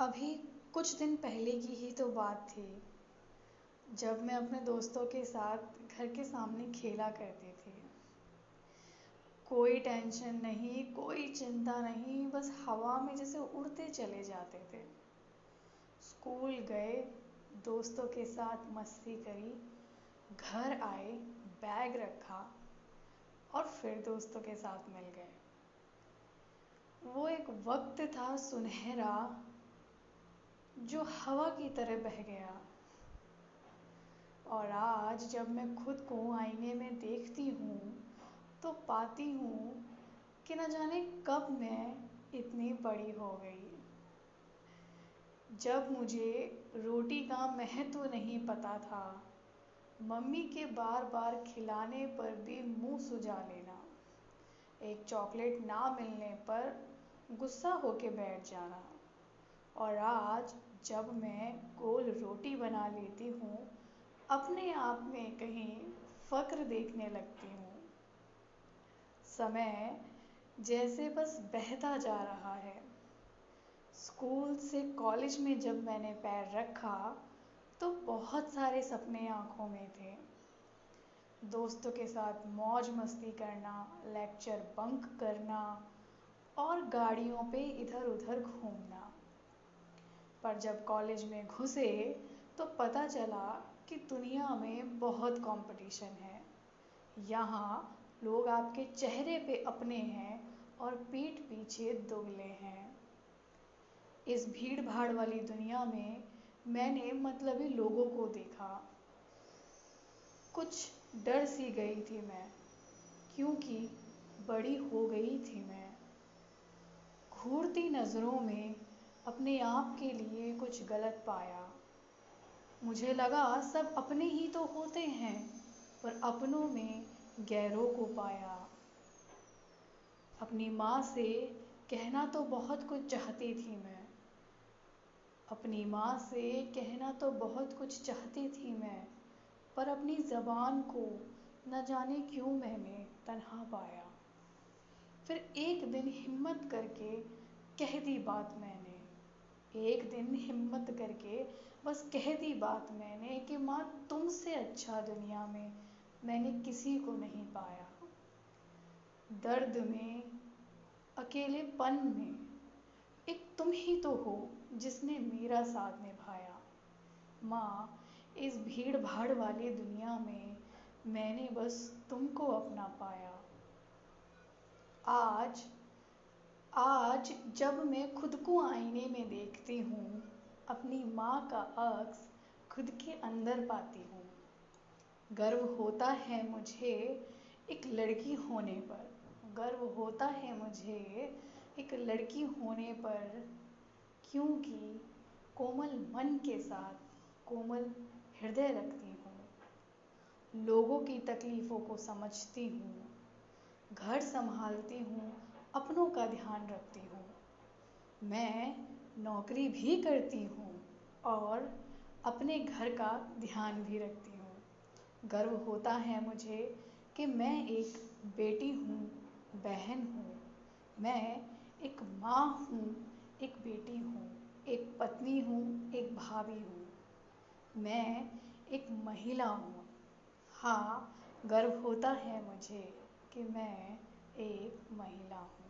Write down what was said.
अभी कुछ दिन पहले की ही तो बात थी, जब मैं अपने दोस्तों के साथ घर के सामने खेला करती थी। कोई टेंशन नहीं, कोई चिंता नहीं, बस हवा में जैसे उड़ते चले जाते थे। स्कूल गए, दोस्तों के साथ मस्ती करी, घर आए, बैग रखा और फिर दोस्तों के साथ मिल गए। वो एक वक्त था सुनहरा जो हवा की तरह बह गया। और आज जब मैं खुद को आईने में देखती हूँ तो पाती हूँ कि न जाने कब मैं इतनी बड़ी हो गई। जब मुझे रोटी का महत्व नहीं पता था, मम्मी के बार बार खिलाने पर भी मुँह सुजा लेना, एक चॉकलेट ना मिलने पर गुस्सा होके बैठ जाना। और आज जब मैं गोल रोटी बना लेती हूँ, अपने आप में कहीं फ़क्र देखने लगती हूँ। समय जैसे बस बहता जा रहा है। स्कूल से कॉलेज में जब मैंने पैर रखा तो बहुत सारे सपने आँखों में थे। दोस्तों के साथ मौज मस्ती करना लेक्चर बंक करना और गाड़ियों पे इधर उधर घूमना। पर जब कॉलेज में घुसे तो पता चला कि दुनिया में बहुत कंपटीशन है। यहाँ लोग आपके चेहरे पे अपने हैं और पीठ पीछे दुगले हैं। इस भीड़ भाड़ वाली दुनिया में मैंने मतलबी लोगों को देखा। कुछ डर सी गई थी मैं, क्योंकि बड़ी हो गई थी मैं। घूरती नज़रों में अपने आप के लिए कुछ गलत पाया। मुझे लगा सब अपने ही तो होते हैं, पर अपनों में गैरों को पाया। अपनी माँ से कहना तो बहुत कुछ चाहती थी मैं। अपनी माँ से कहना तो बहुत कुछ चाहती थी मैं, पर अपनी ज़बान को न जाने क्यों मैंने तनहा पाया। फिर एक दिन हिम्मत करके कह दी बात मैंने। एक दिन हिम्मत करके बस कह दी बात मैंने कि माँ, तुमसे अच्छा दुनिया में मैंने किसी को नहीं पाया। दर्द में, अकेलेपन में, एक तुम ही तो हो जिसने मेरा साथ निभाया। माँ, इस भीड़ भाड़ वाली दुनिया में मैंने बस तुमको अपना पाया। आज आज जब मैं खुद को आईने में देखती हूँ, अपनी माँ का अक्स खुद के अंदर पाती हूँ। गर्व होता है मुझे एक लड़की होने पर। गर्व होता है मुझे एक लड़की होने पर, क्योंकि कोमल मन के साथ कोमल हृदय रखती हूँ। लोगों की तकलीफ़ों को समझती हूँ, घर संभालती हूँ अपनों का ध्यान रखती हूँ। मैं नौकरी भी करती हूँ और अपने घर का ध्यान भी रखती हूँ। गर्व होता है मुझे कि मैं एक बेटी हूँ, बहन हूँ। मैं एक माँ हूँ, एक बेटी हूँ, एक पत्नी हूँ, एक भाभी हूँ। मैं एक महिला हूँ। हाँ गर्व होता है मुझे कि मैं एक महिला हूँ।